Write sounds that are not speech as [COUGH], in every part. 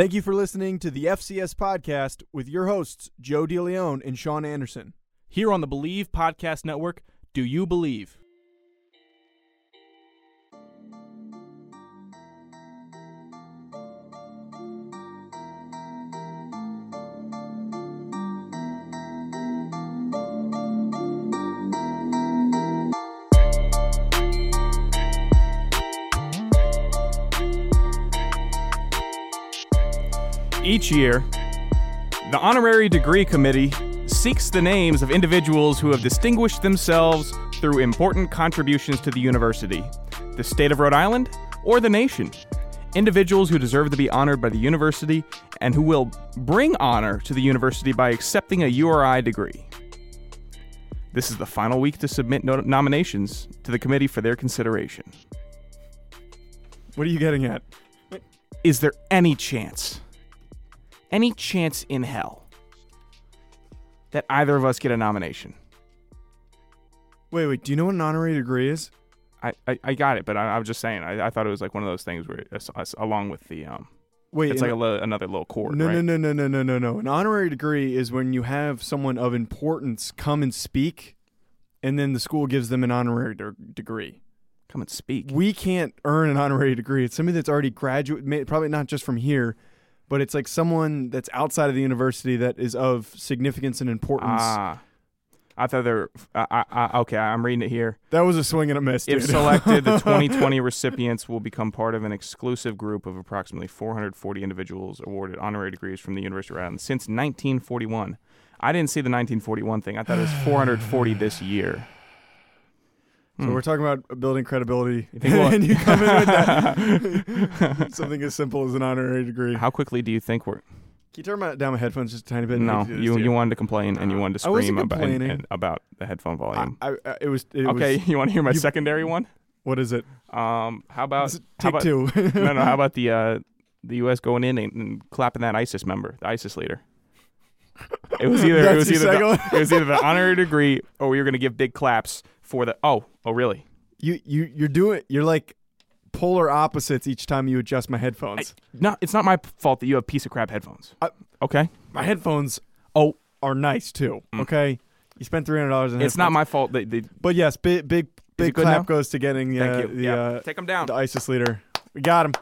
Thank you for listening to the FCS podcast with your hosts, Joe DeLeon and Sean Anderson. Here on the Believe Podcast Network, Do You Believe? Each year, the Honorary Degree Committee seeks the names of individuals who have distinguished themselves through important contributions to the university, the state of Rhode Island, or the nation. Individuals who deserve to be honored by the university and who will bring honor to the university by accepting a URI degree. This is the final week to submit no- nominations to the committee for their consideration. What are you getting at? Is there any chance, any chance in hell, that either of us get a nomination? Wait, wait. Do you know what an honorary degree is? I, I, I got it, but I, I was just saying. I, I thought it was like one of those things where it's, it's along with the um, Wait, it's like a li- another little chord, no, right? no, no, no, no, no, no, no. An honorary degree is when you have someone of importance come and speak, and then the school gives them an honorary de- degree. Come and speak. We can't earn an honorary degree. It's somebody that's already graduate, probably not just from here, but it's like someone that's outside of the university that is of significance and importance. Ah, I thought they were. I, I, I, okay, I'm reading it here. that was a swing and a miss. If selected, the [LAUGHS] 2020 recipients will become part of an exclusive group of approximately 440 individuals awarded honorary degrees from the University of Rhode Island since 1941. I didn't see the 1941 thing. I thought it was 440 this year. So Hmm. we're talking about building credibility, [LAUGHS] You [LAUGHS] and you come in with that. [LAUGHS] Something as simple as an honorary degree. How quickly do you think we're? Can you turn my, down my headphones just a tiny bit? No, I hate to do this you you wanted to complain and you wanted to scream about and- and about the headphone volume. I, I, it was. It okay, Was, you want to hear my you- secondary one? what is it? Um, how about is how Take about two. no no? How about the uh the U.S. going in and, and clapping that ISIS member, the ISIS leader? It was either it was either the, it was either the honorary degree or we were going to give big claps for the oh oh really? you you you're doing. You're like polar opposites each time you adjust my headphones. No, it's not my fault that you have piece of crap headphones. I- okay, my headphones. Oh. are nice too. Mm. Okay, you spent three hundred dollars. In It's not my fault that they. But yes, big big big clap now? goes to getting uh, Thank you. the yeah. uh, Take them down. the ISIS leader. We got him.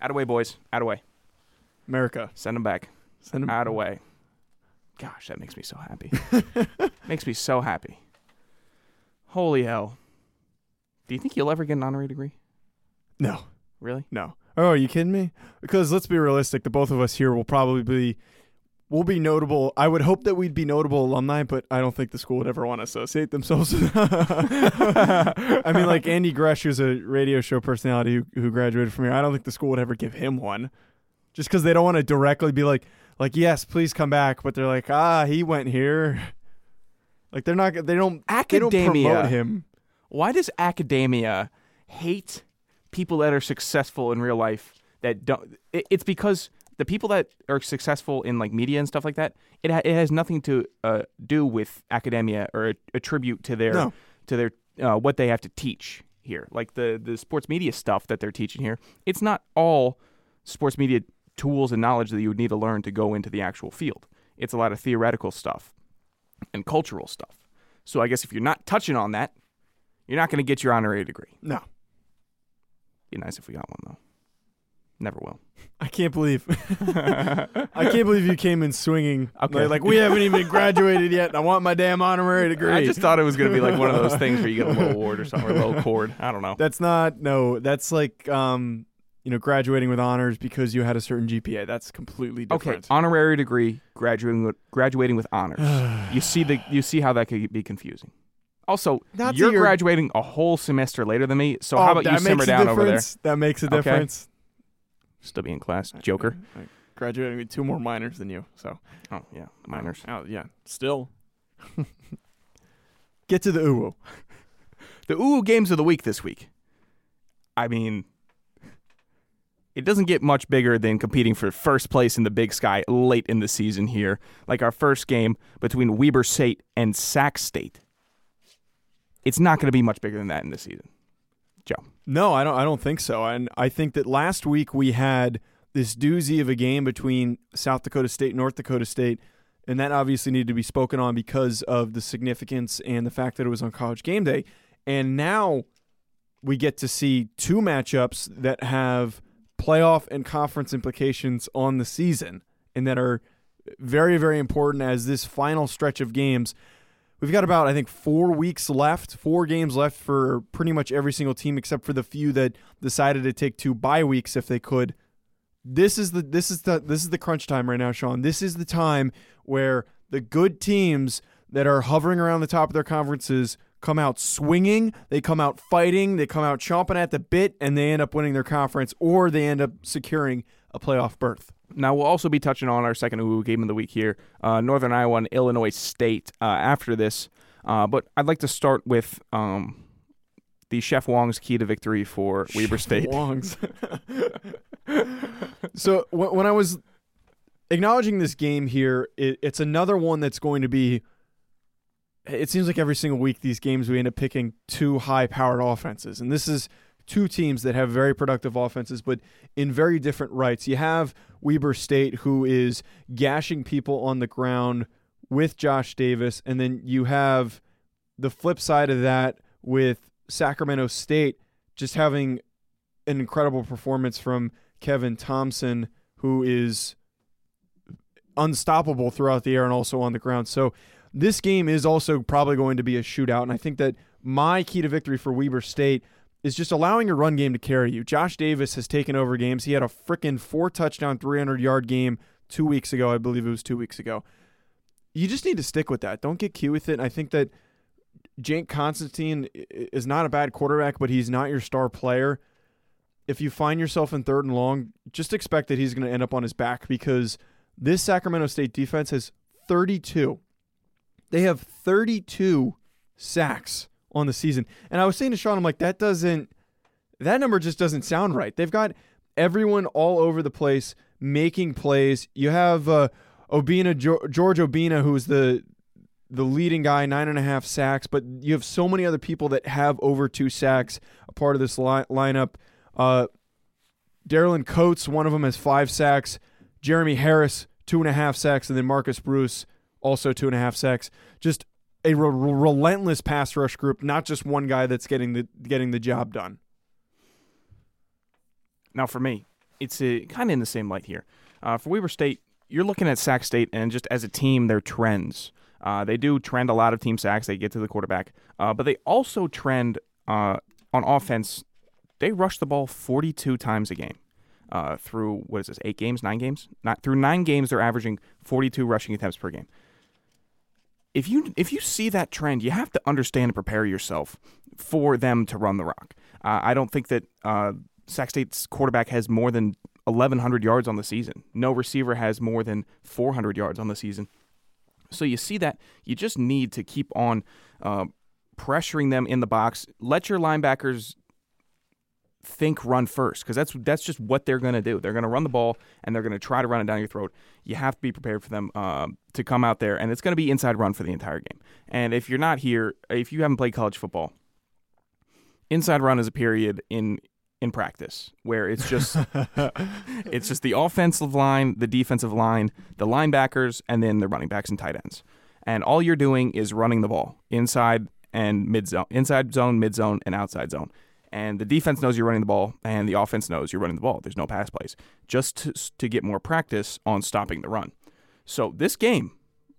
Out away, boys. Out away. America. Send them back. Send him Out away. Gosh, that makes me so happy. [LAUGHS] makes me so happy. Holy hell. Do you think you'll ever get an honorary degree? No. Really? No. Oh, are you kidding me? Because let's be realistic. The both of us here will probably be, will be notable. I would hope that we'd be notable alumni, but I don't think the school would ever want to associate themselves. with I mean, like [LAUGHS] Andy Gresh, who's a radio show personality who, who graduated from here. I don't think the school would ever give him one, just because they don't want to directly be like, like yes, please come back. But they're like, ah, he went here. Like they're not. They don't. They don't Academia. promote him. Why does academia hate people that are successful in real life that don't it, it's because the people that are successful in like media and stuff like that it, ha- it has nothing to uh, do with academia or attribute to their No. to their uh, what they have to teach here like the the sports media stuff that they're teaching here it's not all sports media tools and knowledge that you would need to learn to go into the actual field it's a lot of theoretical stuff and cultural stuff so i guess if you're not touching on that you're not going to get your honorary degree. No, Be nice if we got one though. Never will. [LAUGHS] I can't believe. [LAUGHS] I can't believe you came in swinging. Okay. Like, like, we haven't even graduated yet. and I want my damn honorary degree. I just thought it was going to be like one of those things where you get a little [LAUGHS] award or something, or a little cord. I don't know. That's not no. That's like um, you know, graduating with honors because you had a certain GPA. That's completely different. Okay, honorary degree, graduating with, graduating with honors. [SIGHS] you see the you see how that could be confusing. Also, That's you're your- graduating a whole semester later than me. So Oh, how about you that simmer makes a down over there? difference. That makes a Okay. difference. Still be in class, Joker. I, I graduated with two more minors than you, so Oh yeah, minors. Oh yeah, still. [LAUGHS] Get to the uwu. The ooh games of the week this week. I mean, it doesn't get much bigger than competing for first place in the Big Sky late in the season here, like our first game between Weber State and Sac State. It's not going to be much bigger than that in this season. Joe. No, I don't. I don't think so. And I think that last week we had this doozy of a game between South Dakota State, and North Dakota State, and that obviously needed to be spoken on because of the significance and the fact that it was on College Game Day. And now we get to see two matchups that have playoff and conference implications on the season, and that are very, very important as this final stretch of games We've got about I think four weeks left, four games left for pretty much every single team except for the few that decided to take two bye weeks if they could. This is the this is the this is the crunch time right now, Sean. This is the time where the good teams that are hovering around the top of their conferences come out swinging, they come out fighting, they come out chomping at the bit, and they end up winning their conference, or they end up securing a playoff berth. Now we'll also be touching on our second game of the week here, uh, Northern Iowa and Illinois State. Uh, after this, uh, but I'd like to start with um, the Chef Wong's key to victory for Weber State. Wong's. [LAUGHS] so w- when I was acknowledging this game here, it, it's another one that's going to be. It seems like every single week these games we end up picking two high-powered offenses, and this is two teams that have very productive offenses, but in very different rights. You have Weber State, who is gashing people on the ground with Josh Davis, and then you have the flip side of that with Sacramento State just having an incredible performance from Kevin Thompson, who is unstoppable throughout the air and also on the ground. So this game is also probably going to be a shootout, and I think that my key to victory for Weber State is just allowing your run game to carry you. Josh Davis has taken over games. He had a freaking four touchdown, 300 yard game two weeks ago. I believe it was two weeks ago. You just need to stick with that. Don't get cute with it. And I think that Jake Constantine is not a bad quarterback, but he's not your star player. If you find yourself in third and long, just expect that he's going to end up on his back because this Sacramento State defense has 32. They have 32 sacks on the season. And I was saying to Sean, I'm like, that doesn't, that number just doesn't sound right. They've got everyone all over the place making plays. You have uh, Obinna, George Obinna, who's the the leading guy, nine and a half sacks, but you have so many other people that have over two sacks a part of this li- lineup. Uh, Darylin Coates, one of them has five sacks. Jeremy Harris, two and a half sacks, and then Marcus Bruce, also two and a half sacks. Just a re- relentless pass rush group, not just one guy that's getting the getting the job done. Now, for me, it's kind of in the same light here. Uh, for Weber State, you're looking at Sac State, and just as a team, their trends. Uh, they do trend a lot of team sacks. They get to the quarterback, uh, but they also trend uh, on offense. They rush the ball 42 times a game. Uh, through what is this? Eight games, nine games? Not through nine games, they're averaging 42 rushing attempts per game if you if you see that trend, you have to understand and prepare yourself for them to run the rock. Uh, I don't think that uh, Sac State's quarterback has more than 1,100 yards on the season. No receiver has more than 400 yards on the season. So you see that you just need to keep on uh, pressuring them in the box. Let your linebackers think run first because that's that's just what they're going to do. They're going to run the ball and they're going to try to run it down your throat. You have to be prepared for them uh, to come out there, and it's going to be inside run for the entire game. And if you're not here, if you haven't played college football, inside run is a period in in practice where it's just [LAUGHS] it's just the offensive line, the defensive line, the linebackers, and then the running backs and tight ends. And all you're doing is running the ball inside and mid zone, inside zone, mid zone, and outside zone and the defense knows you're running the ball, and the offense knows you're running the ball. There's no pass plays, just to, to get more practice on stopping the run. So this game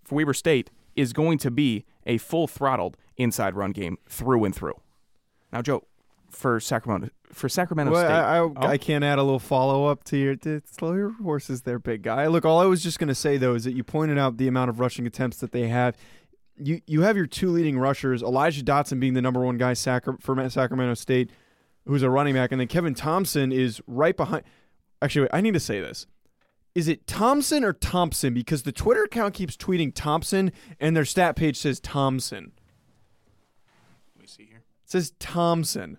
for Weber State is going to be a full throttled inside run game through and through. Now, Joe, for Sacramento, for Sacramento well, State, I, I, oh. I, can't add a little follow up to your to slow your horses there, big guy. Look, all I was just going to say though is that you pointed out the amount of rushing attempts that they have you you have your two leading rushers, Elijah Dotson being the number one guy for Sacramento State, who's a running back, and then Kevin Thompson is right behind. Actually, wait, I need to say this. Is it Thompson or Thompson? Because the Twitter account keeps tweeting Thompson, and their stat page says Thompson. Let me see here. It says Thompson.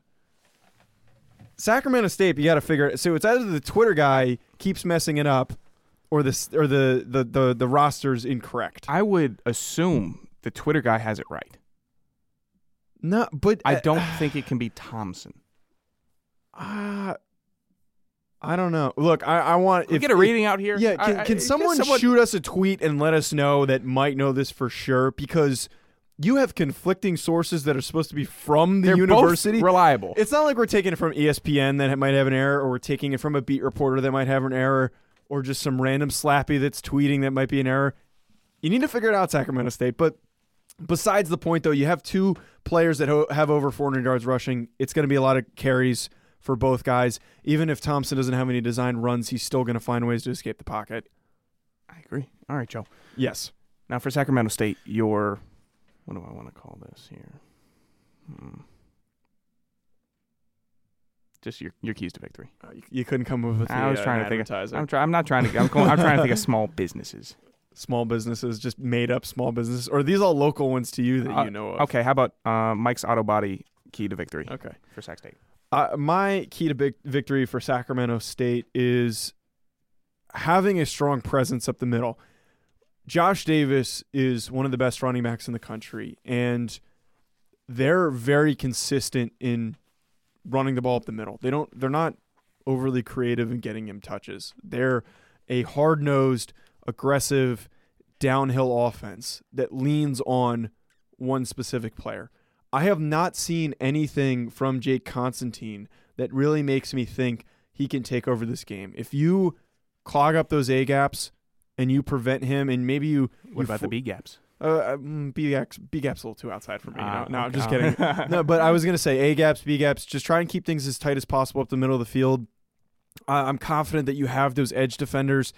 Sacramento State, you got to figure it. So it's either the Twitter guy keeps messing it up, or the or the the the, the roster's incorrect. I would assume the Twitter guy has it right. No, but I don't think it can be Thompson. Uh, I don't know. Look, I, I want Can we if get a reading out here. Yeah, can, I- I- can someone, shoot us a tweet and let us know that might know this for sure? Because you have conflicting sources that are supposed to be from the They're university. reliable. It's not like we're taking it from ESPN that might have an error, or we're taking it from a beat reporter that might have an error, or just some random slappy that's tweeting that might be an error. You need to figure it out, Sacramento State. But besides the point, though, you have two players that ho- have over 400 yards rushing. It's going to be a lot of carries for both guys. Even if Thompson doesn't have any designed runs, he's still going to find ways to escape the pocket. I agree. All right, Joe. Yes. Now for Sacramento State, your what do I want to call this here? Hmm. Just your your keys to victory. Uh, you, you couldn't come up with I the, was uh, trying to think. Of, I'm trying. I'm not trying to. I'm, [LAUGHS] going, I'm trying to think of small businesses. Small businesses, just made up small businesses, or are these all local ones to you that Uh, you know of? Okay, how about uh, Mike's Auto Body key to victory Okay. for Sac State? Uh, my key to big victory for Sacramento State is having a strong presence up the middle. Josh Davis is one of the best running backs in the country, and they're very consistent in running the ball up the middle. They don't. They're not overly creative in getting him touches. They're a hard nosed, aggressive, downhill offense that leans on one specific player. I have not seen anything from Jake Constantine that really makes me think he can take over this game. If you clog up those A gaps and you prevent him, and maybe you What you about the B gaps? uh, um, B gaps B gaps a little too outside for me. Ah, no, no, I'm just kidding. [LAUGHS] no, but I was gonna say A gaps, B gaps. Just try and keep things as tight as possible up the middle of the field. I I'm confident that you have those edge defenders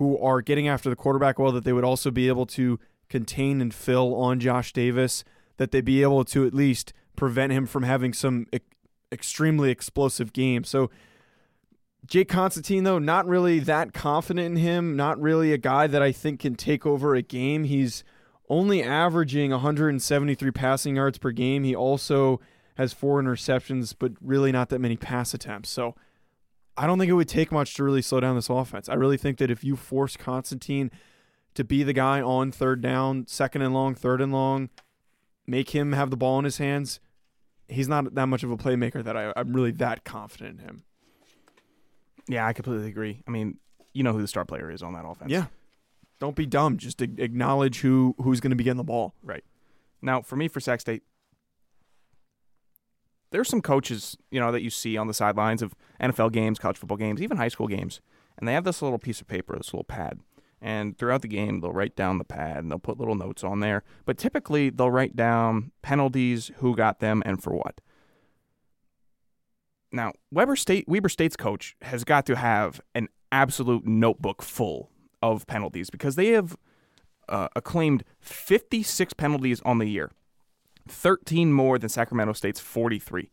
who are getting after the quarterback well. That they would also be able to contain and fill on Josh Davis. That they'd be able to at least prevent him from having some e- extremely explosive game. So. Jake Constantine, though, not really that confident in him. Not really a guy that I think can take over a game. He's only averaging 173 passing yards per game. He also has four interceptions, but really not that many pass attempts. So I don't think it would take much to really slow down this offense. I really think that if you force Constantine to be the guy on third down, second and long, third and long, make him have the ball in his hands, he's not that much of a playmaker that I, I'm really that confident in him. Yeah, I completely agree. I mean, you know who the star player is on that offense. Yeah. Don't be dumb. Just acknowledge who who's going to be getting the ball. Right. Now, for me, for Sac State, there's some coaches, you know, that you see on the sidelines of NFL games, college football games, even high school games, and they have this little piece of paper, this little pad. And throughout the game, they'll write down the pad and they'll put little notes on there. But typically, they'll write down penalties, who got them, and for what. Now, Weber State, Weber State's coach has got to have an absolute notebook full of penalties because they have uh, acclaimed 56 penalties on the year, 13 more than Sacramento State's 43.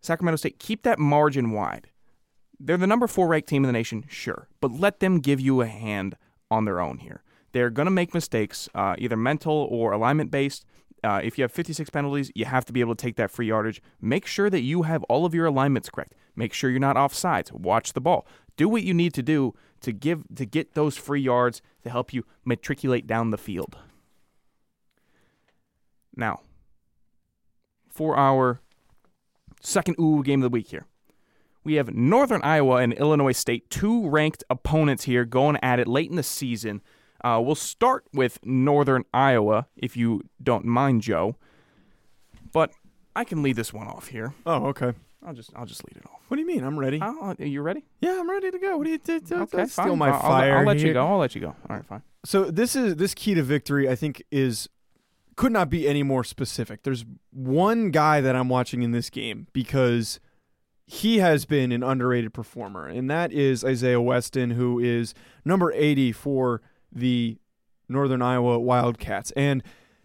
Sacramento State, keep that margin wide. They're the number four ranked team in the nation, sure, but let them give you a hand on their own here. They're going to make mistakes, uh, either mental or alignment based. Uh, if you have 56 penalties, you have to be able to take that free yardage. Make sure that you have all of your alignments correct. Make sure you're not offsides. Watch the ball. Do what you need to do to give to get those free yards to help you matriculate down the field. Now, for our second ooh game of the week here. We have Northern Iowa and Illinois State, two ranked opponents here going at it late in the season. Uh, we'll start with Northern Iowa, if you don't mind, Joe. But I can lead this one off here. Oh, okay. I'll just I'll just lead it off. What do you mean? I'm ready. Oh, are you ready? Yeah, I'm ready to go. What do you do? okay, steal fine. my I'll, I'll- fire. I'll, let here. you go. I'll let you go. All right, fine. So this is this key to victory. I think is could not be any more specific. There's one guy that I'm watching in this game because he has been an underrated performer, and that is Isaiah Weston, who is number 80 for the Northern Iowa Wildcats. And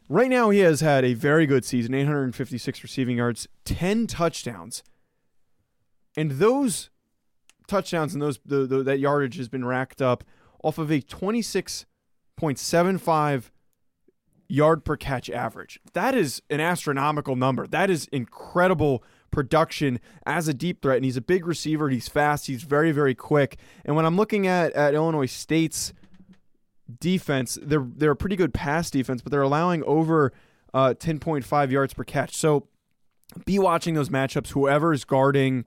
right now, he has had a very good season 856 receiving yards, 10 touchdowns. And those touchdowns and those the, the, that yardage has been racked up off of a 26.75 yard per catch average. That is an astronomical number. That is incredible production as a deep threat. And he's a big receiver. He's fast. He's very, very quick. And when I'm looking at, at Illinois State's defense, they're they're a pretty good pass defense, but they're allowing over uh, 10.5 yards per catch. So be watching those matchups. Whoever is guarding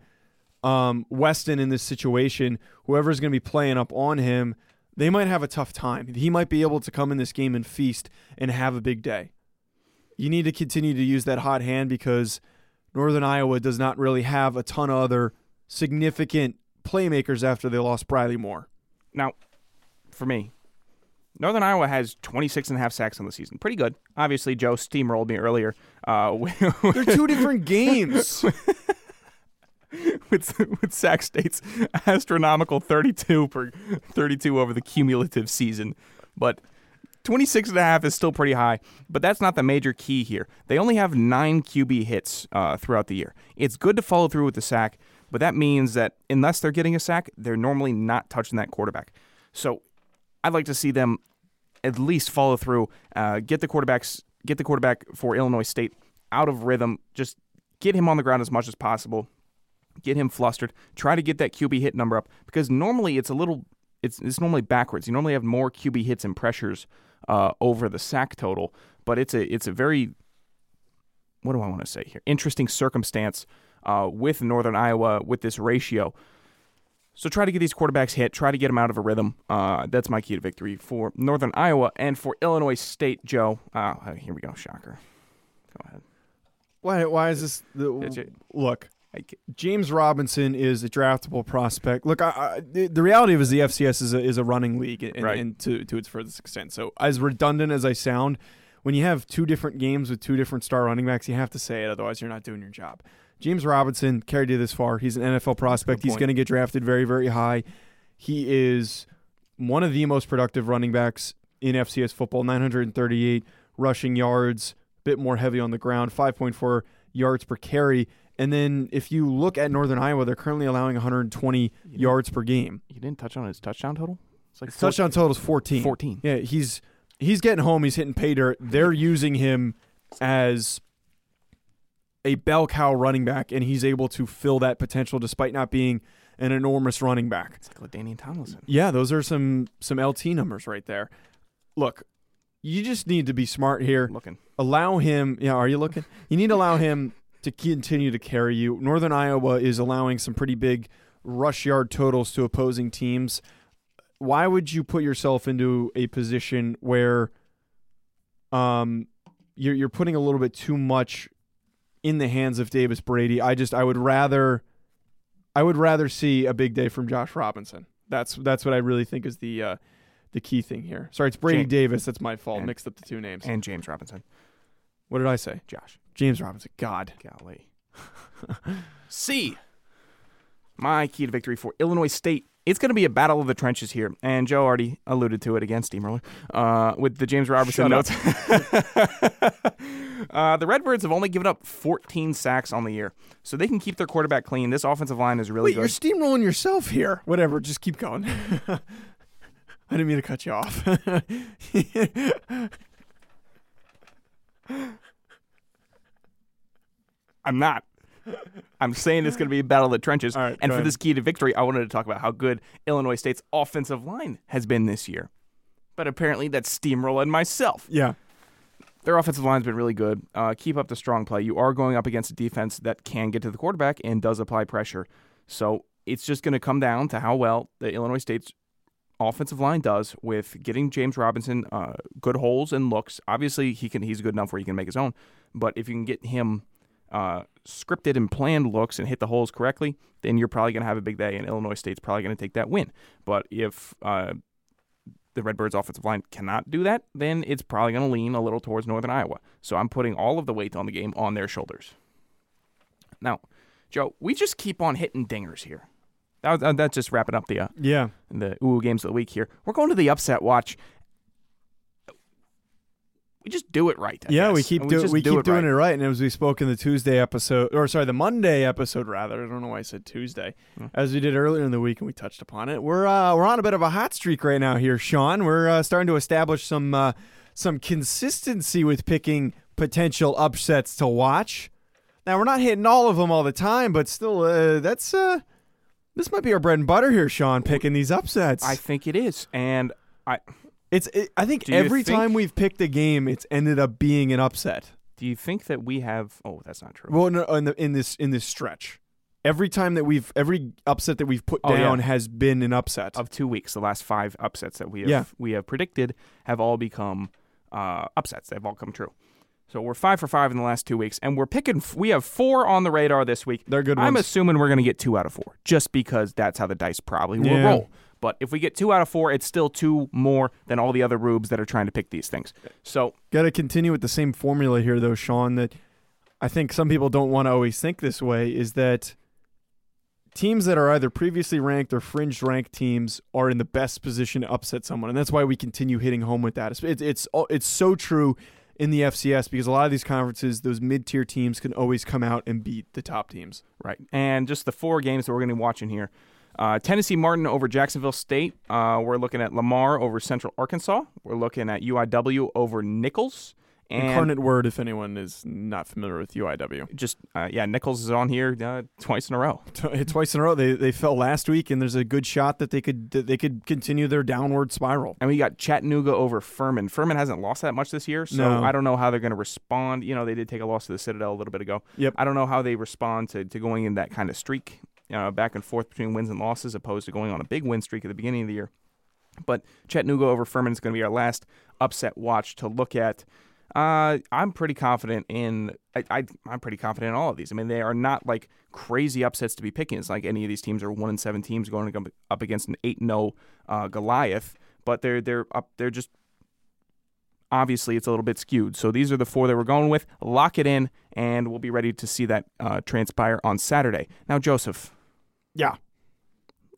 um, Weston in this situation, whoever is going to be playing up on him, they might have a tough time. He might be able to come in this game and feast and have a big day. You need to continue to use that hot hand because Northern Iowa does not really have a ton of other significant playmakers after they lost Briley Moore. Now, for me, Northern Iowa has 26 and a half sacks on the season. Pretty good. Obviously, Joe steamrolled me earlier. Uh, [LAUGHS] They're two different games. [LAUGHS] [LAUGHS] with with Sac State's astronomical 32 per 32 over the cumulative season. But 26 and a half is still pretty high, but that's not the major key here. They only have 9 QB hits uh, throughout the year. It's good to follow through with the sack, but that means that unless they're getting a sack, they're normally not touching that quarterback. So I'd like to see them at least follow through, uh, get the quarterbacks, get the quarterback for Illinois State out of rhythm, just get him on the ground as much as possible, get him flustered, try to get that QB hit number up because normally it's a little, it's it's normally backwards. You normally have more QB hits and pressures uh, over the sack total, but it's a it's a very what do I want to say here? Interesting circumstance uh, with Northern Iowa with this ratio. So try to get these quarterbacks hit. Try to get them out of a rhythm. Uh, that's my key to victory for Northern Iowa and for Illinois State. Joe, uh, here we go. Shocker. Go ahead. Why? Why is this? The, look, James Robinson is a draftable prospect. Look, I, I, the, reality of is the FCS is a, is a running league, and, right. and to to its furthest extent. So, as redundant as I sound, when you have two different games with two different star running backs, you have to say it. Otherwise, you're not doing your job. James Robinson carried you this far. He's an NFL prospect. He's going to get drafted very, very high. He is one of the most productive running backs in FCS football. 938 rushing yards, a bit more heavy on the ground, 5.4 yards per carry. And then if you look at Northern Iowa, they're currently allowing 120 yards per game. You didn't touch on his touchdown total. It's like his touchdown total is 14. 14. Yeah, he's he's getting home. He's hitting pay dirt. They're using him as a bell cow running back, and he's able to fill that potential despite not being an enormous running back. It's like LaDainian Tomlinson. Yeah, those are some some LT numbers right there. Look, you just need to be smart here. Looking. Allow him. Yeah, are you looking? You need to allow him to continue to carry you. Northern Iowa is allowing some pretty big rush yard totals to opposing teams. Why would you put yourself into a position where um you're you're putting a little bit too much in the hands of Davis Brady. I just I would rather I would rather see a big day from Josh Robinson. That's that's what I really think is the uh, the key thing here. Sorry, it's Brady James. Davis. That's my fault. And- Mixed up the two names. And James Robinson. what did I say? Josh. James Robinson. God. Golly. [LAUGHS] C. My key to victory for Illinois State. It's going to be a battle of the trenches here, and Joe already alluded to it again, Steamroller, uh, with the James up. notes. [LAUGHS] uh, the Redbirds have only given up 14 sacks on the year, so they can keep their quarterback clean. This offensive line is really Wait, you're good. steamrolling yourself here. Whatever. Just keep going. [LAUGHS] I didn't mean to cut you off. I'm not. I'm saying it's going to be a battle of the trenches. Right, and for ahead. this key to victory, I wanted to talk about how good Illinois State's offensive line has been this year. But apparently, that's steamrolling myself. yeah. Their offensive line's been really good. Uh, keep up the strong play. You are going up against a defense that can get to the quarterback and does apply pressure. So it's just going to come down to how well the Illinois State's offensive line does with getting James Robinson uh, good holes and looks. Obviously, he can. He's good enough where he can make his own. But if you can get him uh, scripted and planned looks and hit the holes correctly, then you're probably going to have a big day, and Illinois State's probably going to take that win. But if uh, the Redbirds' offensive line cannot do that, then it's probably going to lean a little towards Northern Iowa. So I'm putting all of the weight on the game on their shoulders. Now, Joe, we just keep on hitting dingers here. That, uh, that's just wrapping up the uh, Yeah. the ooh games of the week here. We're going to the upset watch. We just do it right. I yeah, guess. we keep doing just we do keep doing right. it right. And as we spoke in the Tuesday episode, or sorry, the Monday episode rather. I don't know why I said Tuesday, Hmm. as we did earlier in the week, and we touched upon it. We're uh, we're on a bit of a hot streak right now here, Sean. We're uh, starting to establish some uh, some consistency with picking potential upsets to watch. Now we're not hitting all of them all the time, but still, uh, that's uh, this might be our bread and butter here, Sean. Picking these upsets. I think it is, and I it's it, I think Do you every think- time we've picked a game, it's ended up being an upset. do you think that we have? Oh, that's not true. Well, no, in, the, in this in this stretch, every time that we've every upset that we've put Oh, yeah. down has been an upset. of two weeks, the last five upsets that we have Yeah. we have predicted have all become uh, upsets. They've all come true. So we're five for five in the last two weeks, and we're picking. f- We have four on the radar this week. They're good I'm ones. assuming we're going to get two out of four, just because that's how the dice probably will Yeah. roll. But if we get two out of four, it's still two more than all the other rubes that are trying to pick these things. So Got to continue with the same formula here, though, Sean. That I think some people don't want to always think this way. Is that teams that are either previously ranked or fringe ranked teams are in the best position to upset someone, and that's why we continue hitting home with that. It's it's it's, it's so true in the FCS because a lot of these conferences, those mid tier teams can always come out and beat the top teams. Right. And just the four games that we're going to be watching here. Uh, Tennessee Martin over Jacksonville State. Uh, we're looking at Lamar over Central Arkansas. We're looking at UIW over Nicholls. And Incarnate word, if anyone is not familiar with UIW. just, uh, yeah, Nicholls is on here uh, twice in a row. Twice in a row, they they fell last week, and there's a good shot that they could that they could continue their downward spiral. And we got Chattanooga over Furman. Furman hasn't lost that much this year, so No. I don't know how they're going to respond. You know, they did take a loss to the Citadel a little bit ago. Yep. I don't know how they respond to, to going in that kind of streak, know, back and forth between wins and losses, opposed to going on a big win streak at the beginning of the year. But Chattanooga over Furman is going to be our last upset watch to look at. Uh, I'm pretty confident in. I, I I'm pretty confident in all of these. I mean, they are not like crazy upsets to be picking. It's like any of these teams are one and seven teams going up against an eight zero uh, Goliath, but they're they're up. They're just obviously it's a little bit skewed. So these are the four that we're going with. Lock it in, and we'll be ready to see that uh, transpire on Saturday. Now, Joseph, Yeah,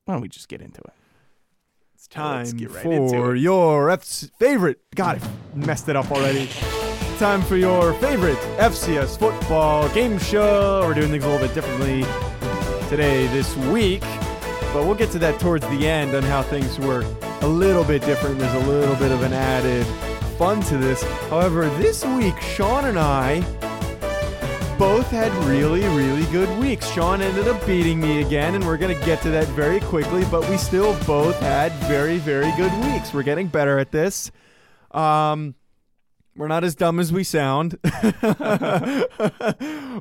why don't we just get into it? it's time get right into for it. your F- favorite. God, I messed it up already. Time for your favorite FCS football game show. We're doing things a little bit differently today, this week, but we'll get to that towards the end on how things work a little bit different. There's a little bit of an added fun to this. However, this week, Sean and I both had really, really good weeks. Sean ended up beating me again, and we're going to get to that very quickly, but we still both had very, very good weeks. We're getting better at this. Um, we're not as dumb as we sound. [LAUGHS]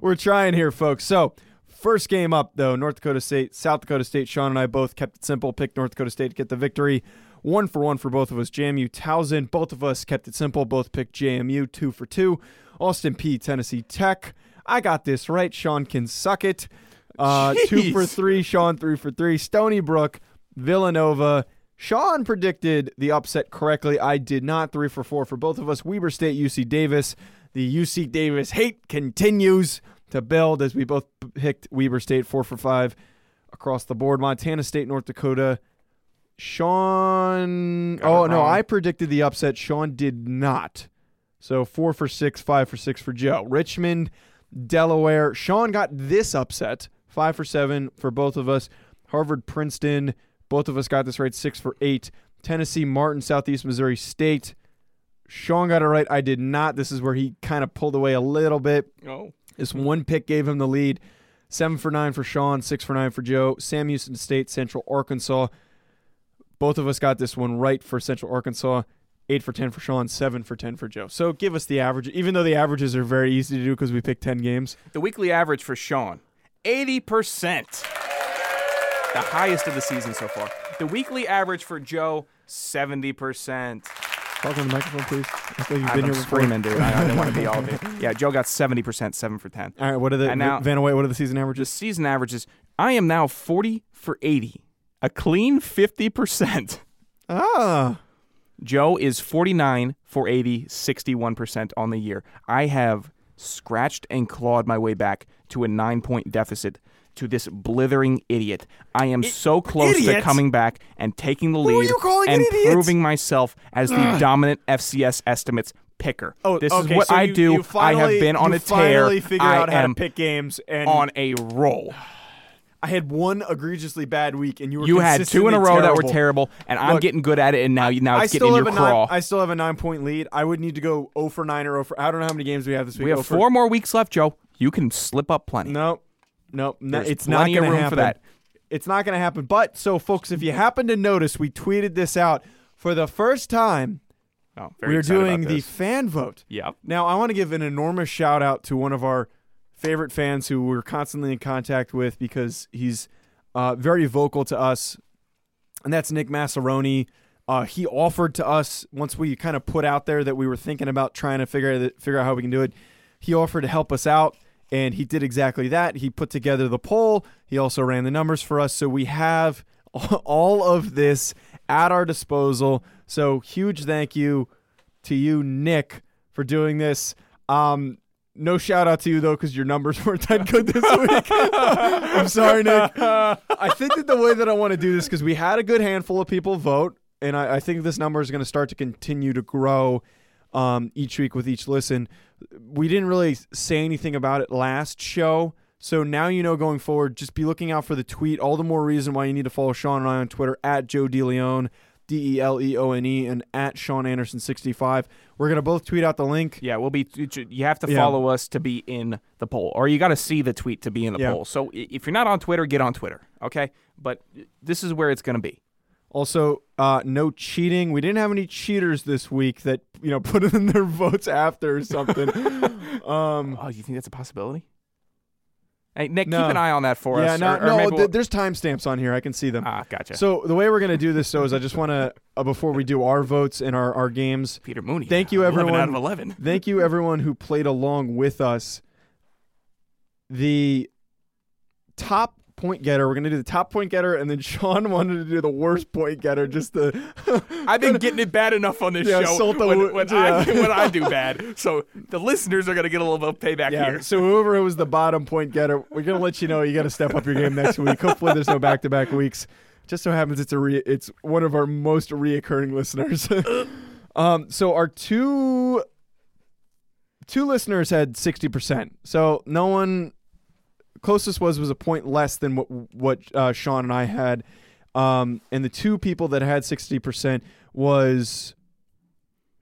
we're trying here, folks. So, first game up, though North Dakota State, South Dakota State. Sean and I both kept it simple, picked North Dakota State to get the victory. One for one for both of us. JMU Towson, both of us kept it simple, both picked JMU, two for two. Austin Peay, Tennessee Tech. I got this right. Sean can suck it. Uh, two for three. Sean three for three. Stony Brook, Villanova. Sean predicted the upset correctly. I did not. Three for four for both of us. Weber State, UC Davis. The UC Davis hate continues to build as we both picked Weber State four for five across the board. Montana State, North Dakota. Sean. Oh no. I predicted the upset. Sean did not. So four for six, five for six for Joe. Richmond, Delaware. Sean got this upset. Five for seven for both of us. Harvard, Princeton. Both of us got this right. Six for eight. Tennessee, Martin, Southeast Missouri State. Sean got it right. I did not. This is where he kind of pulled away a little bit. Oh, This one pick gave him the lead. Seven for nine for Sean, six for nine for Joe. Sam Houston State, Central Arkansas. Both of us got this one right for Central Arkansas. Eight for 10 for Sean, seven for 10 for Joe. So give us the average, even though the averages are very easy to do because we picked 10 games. the weekly average for Sean, eighty percent, the highest of the season so far. The weekly average for Joe, seventy percent. Talk on the microphone, please. I feel you've I'm been here before. screaming, dude. I, I didn't want to be all of it. [LAUGHS] Yeah, Joe got seventy percent, seven for ten. All right, what are the And now-? What are the season The averages? season averages. I am now forty for eighty, a clean fifty percent. Ah, Joe is 49 for 80, 61% on the year. I have scratched and clawed my way back to a nine point deficit to this blithering idiot. I am so close to coming back and taking the lead you calling an and idiot? proving myself as the dominant FCS estimates picker. Oh, this okay, is what so I you- do. you finally, I have been on a tear. Figured I out how to pick games, and on a roll. I had one egregiously bad week, and you were You had two in a row consistently that were terrible. terrible, and I'm getting good at it. And now, you now I it's getting still in have your a craw. nine, I still have a nine point lead. I would need to go 0 for nine or 0 for. I don't know how many games we have this week. we have 0 for- four more weeks left, Joe. You can slip up plenty. No, no, no it's not going to room happen. for that. It's not going to happen. But so, folks, if you happen to notice, we tweeted this out for the first time. Oh, very we are doing the fan vote. Yep. Now, I want to give an enormous shout out to one of our favorite fans who we're constantly in contact with because he's uh, very vocal to us, and that's Nick Massaroni. Uh, he offered to us once we kind of put out there that we were thinking about trying to figure th- figure out how we can do it. He offered to help us out, and he did exactly that. He put together the poll. He also ran the numbers for us, so we have [LAUGHS] all of this at our disposal. So huge thank you to you, Nick, for doing this. Um, no shout out to you though, because your numbers [LAUGHS] weren't that good this week. [LAUGHS] I'm sorry, Nick. I think that the way that I want to do this, because we had a good handful of people vote, and I, I think this number is going to start to continue to grow um, each week with each listen. We didn't really say anything about it last show. So now you know going forward, just be looking out for the tweet. All the more reason why you need to follow Sean and I on Twitter at Joe DeLeon, D E L E O N E, and at Sean Anderson 65. We're going to both tweet out the link. Yeah, we'll be. You have to Yeah. follow us to be in the poll, or you got to see the tweet to be in the Yeah. poll. So if you're not on Twitter, get on Twitter. Okay, but this is where it's going to be. Also, uh, no cheating. We didn't have any cheaters this week that you know [LAUGHS] put in their votes after or something. [LAUGHS] um, Oh, you think that's a possibility? Hey, Nick, No. keep an eye on that for yeah, us. no, or no. th- we'll- there's timestamps on here. I can see them. ah, gotcha. So the way we're gonna do this, though, is I just want to uh, before we do our votes and our our games. Peter Mooney. Thank you, 11 everyone. out of eleven. [LAUGHS] Thank you, everyone who played along with us. The top point getter. We're gonna do the top point getter, and then [LAUGHS] Sean wanted to do the worst point getter. Just the. [LAUGHS] I've been getting it bad enough on this Yeah, show the when, when, [LAUGHS] yeah. I, when I do bad. So the listeners are going to get a little bit of payback Yeah. here. So whoever was the bottom point getter, we're gonna let you know you got to step up your game next week. Hopefully, there's no back-to-back weeks. Just so happens it's a re- it's one of our most reoccurring listeners. um. So our two two listeners had sixty percent. So no one closest was was a point less than what what uh, Sean and I had. Um. And the two people that had sixty percent was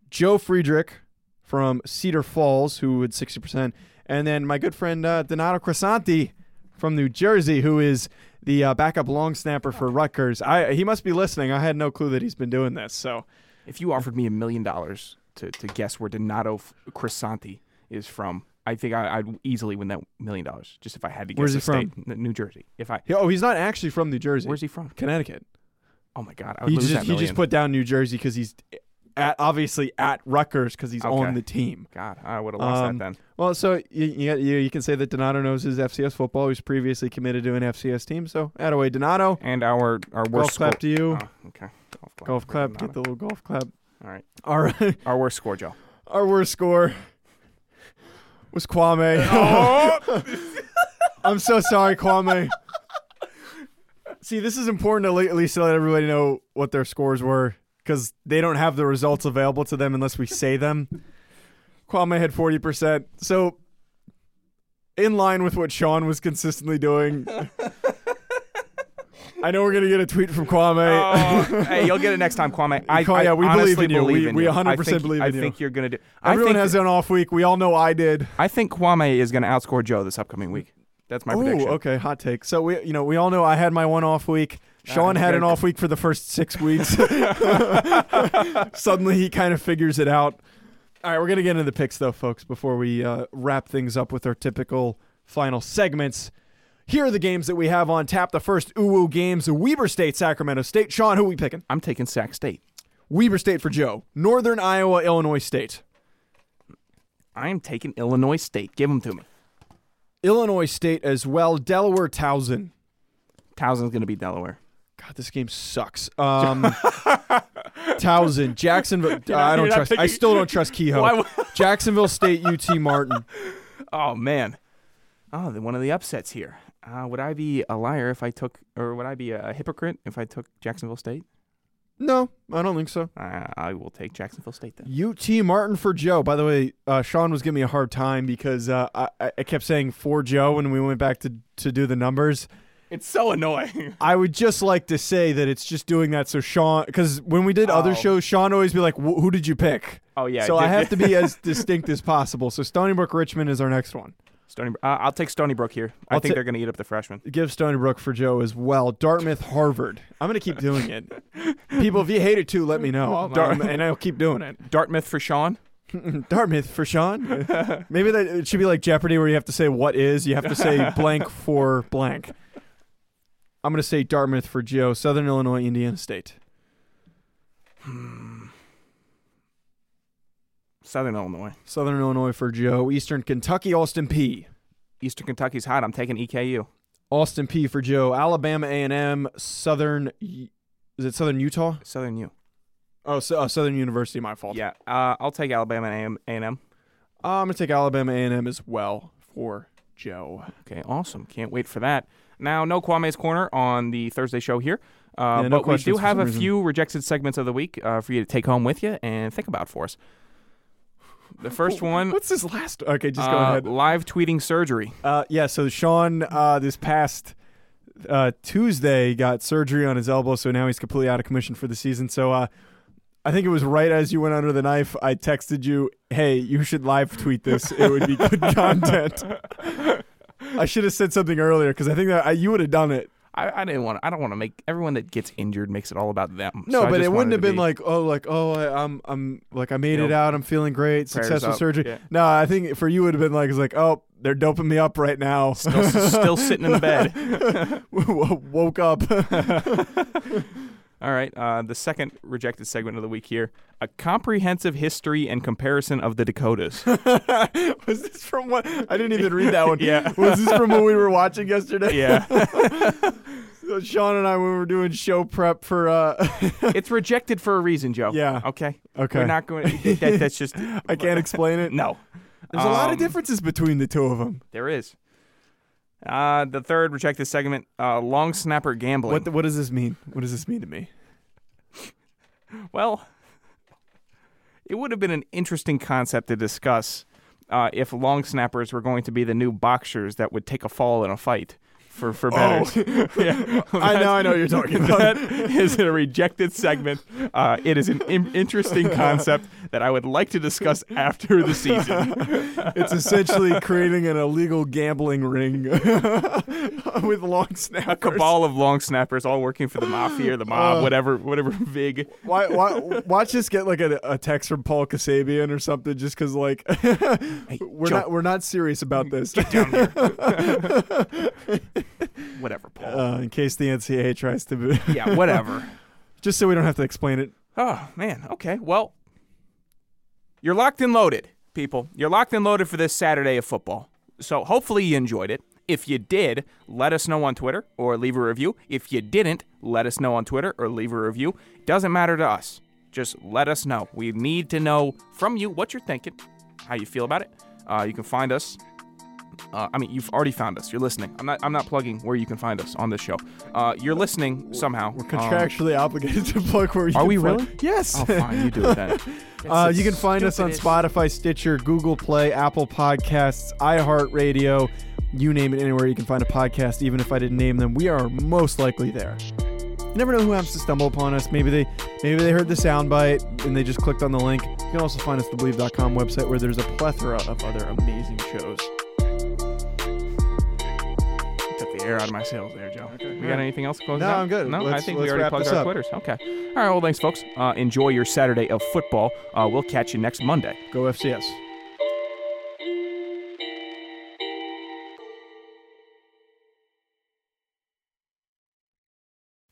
Joe Friedrich from Cedar Falls, who had 60%, and then my good friend uh, Donato Cressanti from New Jersey, who is the uh, backup long snapper for Rutgers. I He must be listening. I had no clue that he's been doing this. So If you offered me a million dollars to to guess where Donato Crisanti is from, I think I, I'd easily win that million dollars. Just if I had to guess Where's the he from? state, New Jersey. If I, Oh, he's not actually from New Jersey. where's he from? Connecticut. Oh my God, I would He lose just, that he just put down New Jersey because he's at obviously at Rutgers because he's Okay. on the team. God, I would have lost Um, that then. Well, so you, you, you, can say that Donato knows his FCS football. He's previously committed to an FCS team. So, add away, Donato. And our our worst Golf worst clap to you. Oh, okay. Golf clap. golf clap. Get the little golf clap. All right. All right. Our worst score, Joe. Our worst score was Kwame. Oh! [LAUGHS] I'm so sorry, Kwame. See, this is important to at least to let everybody know what their scores were because they don't have the results available to them unless we say them. Kwame had 40%. So, in line with what Sean was consistently doing. I know we're going to get a tweet from Kwame. Oh, [LAUGHS] hey, you'll get it next time, Kwame. I, Kwame, I yeah, we believe in you. We- in we 100% I think, believe I in you. I think you're gonna do. Everyone has an off week. We all know I did. I think Kwame is gonna outscore Joe this upcoming week. That's my Oh, prediction. okay, hot take. So we, you know, we all know I had my one off week. Sean had an off week for the first six weeks. [LAUGHS] [LAUGHS] Suddenly, he kind of figures it out. All right, we're gonna get into the picks though, folks. Before we uh, wrap things up with our typical final segments. Here are the games that we have on tap. The first Uwu games: Weber State, Sacramento State. Sean, who are we picking? I'm taking Sac State. Weber State for Joe. Northern Iowa, Illinois State. I am taking Illinois State. Give them to me. Illinois State as well. Delaware, Towson. Towson's gonna beat Delaware. God, this game sucks. Um, [LAUGHS] Towson, Jacksonville. You're I don't trust. I still don't trust Kehoe. [LAUGHS] Jacksonville State, UT Martin. Oh man. Oh, one of the upsets here. Uh, would I be a liar if I took, or would I be a hypocrite if I took Jacksonville State? No, I don't think so. Uh, I will take Jacksonville State then. UT Martin for Joe. By the way, uh, Sean was giving me a hard time because uh, I, I kept saying for Joe when we went back to, to do the numbers. It's so annoying. [LAUGHS] I would just like to say that it's just doing that so Sean, because when we did other Oh. shows, Sean always be like, "Who did you pick?" Oh yeah. so I have to be [LAUGHS] as distinct as possible. So Stony Brook Richmond is our next one. Stony. Uh, I'll take Stony Brook here. I I'll think ta- they're going to eat up the freshmen. Give Stony Brook for Joe as well. Dartmouth Harvard. I'm gonna keep doing it. [LAUGHS] People, if you hate it too, let me know, Dar- Um, and I'll keep doing it. Dartmouth for Sean. [LAUGHS] Dartmouth for Sean. [LAUGHS] Maybe that it should be like Jeopardy, where you have to say what is. You have to say blank for blank. I'm gonna say Dartmouth for Joe. Southern Illinois, Indiana State. Southern Illinois. Southern Illinois for Joe. Eastern Kentucky, Austin Peay. Eastern Kentucky's hot. I'm taking EKU. Austin Peay for Joe. Alabama A&M. Southern. Is it Southern Utah? Southern U. Oh, so, uh, Southern University. My fault. Yeah. Uh, I'll take Alabama and A&M. Uh, I'm gonna take Alabama A&M as well for Joe. Okay, awesome. Can't wait for that. Now, no Kwame's Corner on the Thursday show here. Uh, Yeah, no but we do have a reason. few rejected segments of the week uh, for you to take home with you and think about for us. The first one, What's this last? Okay, just go uh, ahead. live tweeting surgery. Uh, yeah, so Sean uh, this past uh, Tuesday got surgery on his elbow, so now he's completely out of commission for the season. So uh, I think it was right as you went under the knife. I texted you, "Hey, you should live tweet this. It would be good [LAUGHS] content." [LAUGHS] I should have said something earlier because I think that I, you would have done it. I, I didn't want. I don't want to make everyone that gets injured makes it all about them. No, So but it wouldn't have been be- like, oh, like, oh, I, I'm, I'm, like, I made You it know, out. I'm feeling great. Successful up, surgery. yeah. No, I think for you it would have been like, it's like, oh, they're doping me up right now. still, still sitting in the bed. [LAUGHS] Woke up. [LAUGHS] All right. Uh, the second rejected segment of the week here: a comprehensive history and comparison of the Dakotas. [LAUGHS] was this from what? I didn't even read that one. [LAUGHS] Yeah. Was this from what we were watching yesterday? yeah, [LAUGHS] So Sean and I, when we were doing show prep for. uh it's rejected for a reason, Joe. Yeah. Okay. Okay. We're not going. That, that's just. I can't explain it. No. There's a lot of Um, differences between the two of them. There is. Uh, the third rejected segment: uh, long snapper gambling. What What does this mean? What does this mean to me? [LAUGHS] Well, it would have been an interesting concept to discuss uh, if long snappers were going to be the new boxers that would take a fall in a fight for for bettors. [LAUGHS] [LAUGHS] yeah, Oh. I know, I know what you're talking about. That is a rejected segment. Uh, it is an im- interesting [LAUGHS] concept that I would like to discuss after the season. It's essentially creating an illegal gambling ring with long snappers. A cabal of long snappers all working for the mafia or the mob, Uh. whatever, whatever vig. Why, why, watch this get like a, a text from Paul Kasabian or something, just because like we're Joe. not we're not serious about this. down here. [LAUGHS] whatever, Paul. Uh, in case the NCAA tries to, be, [LAUGHS] yeah, whatever. [LAUGHS] just so we don't have to explain it. Oh, man. Okay. Well, you're locked and loaded, people. You're locked and loaded for this Saturday of football. So hopefully you enjoyed it. If you did, let us know on Twitter or leave a review. If you didn't, let us know on Twitter or leave a review. Doesn't matter to us. Just let us know. We need to know from you what you're thinking, how you feel about it. Uh, you can find us. Uh, I mean, you've already found us. You're listening. I'm not. I'm not plugging where you can find us on this show. Uh, you're listening somehow. We're Um, contractually obligated to plug where you. Can find us. Are we find- really? Yes. Oh, fine. You do it then. [LAUGHS] Uh, you can find us on Spotify, Stitcher, Google Play, Apple Podcasts, iHeartRadio. You name it, anywhere you can find a podcast. Even if I didn't name them, we are most likely there. You never know who happens to stumble upon us. Maybe they, maybe they heard the soundbite and they just clicked on the link. You can also find us at the Believe.com website, where there's a plethora of other amazing shows. Air out of my sails there, Joe. We got anything else closing No, out? I'm good. No, I Let's- think we let's already wrap plugged this our up. Twitters. Okay. All right. Well, thanks, folks. Uh, enjoy your Saturday of football. Uh, we'll catch you next Monday. Go FCS.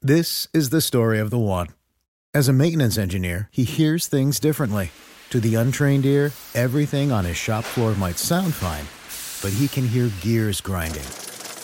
This is the story of the one. As a maintenance engineer, he hears things differently. To the untrained ear, everything on his shop floor might sound fine, but he can hear gears grinding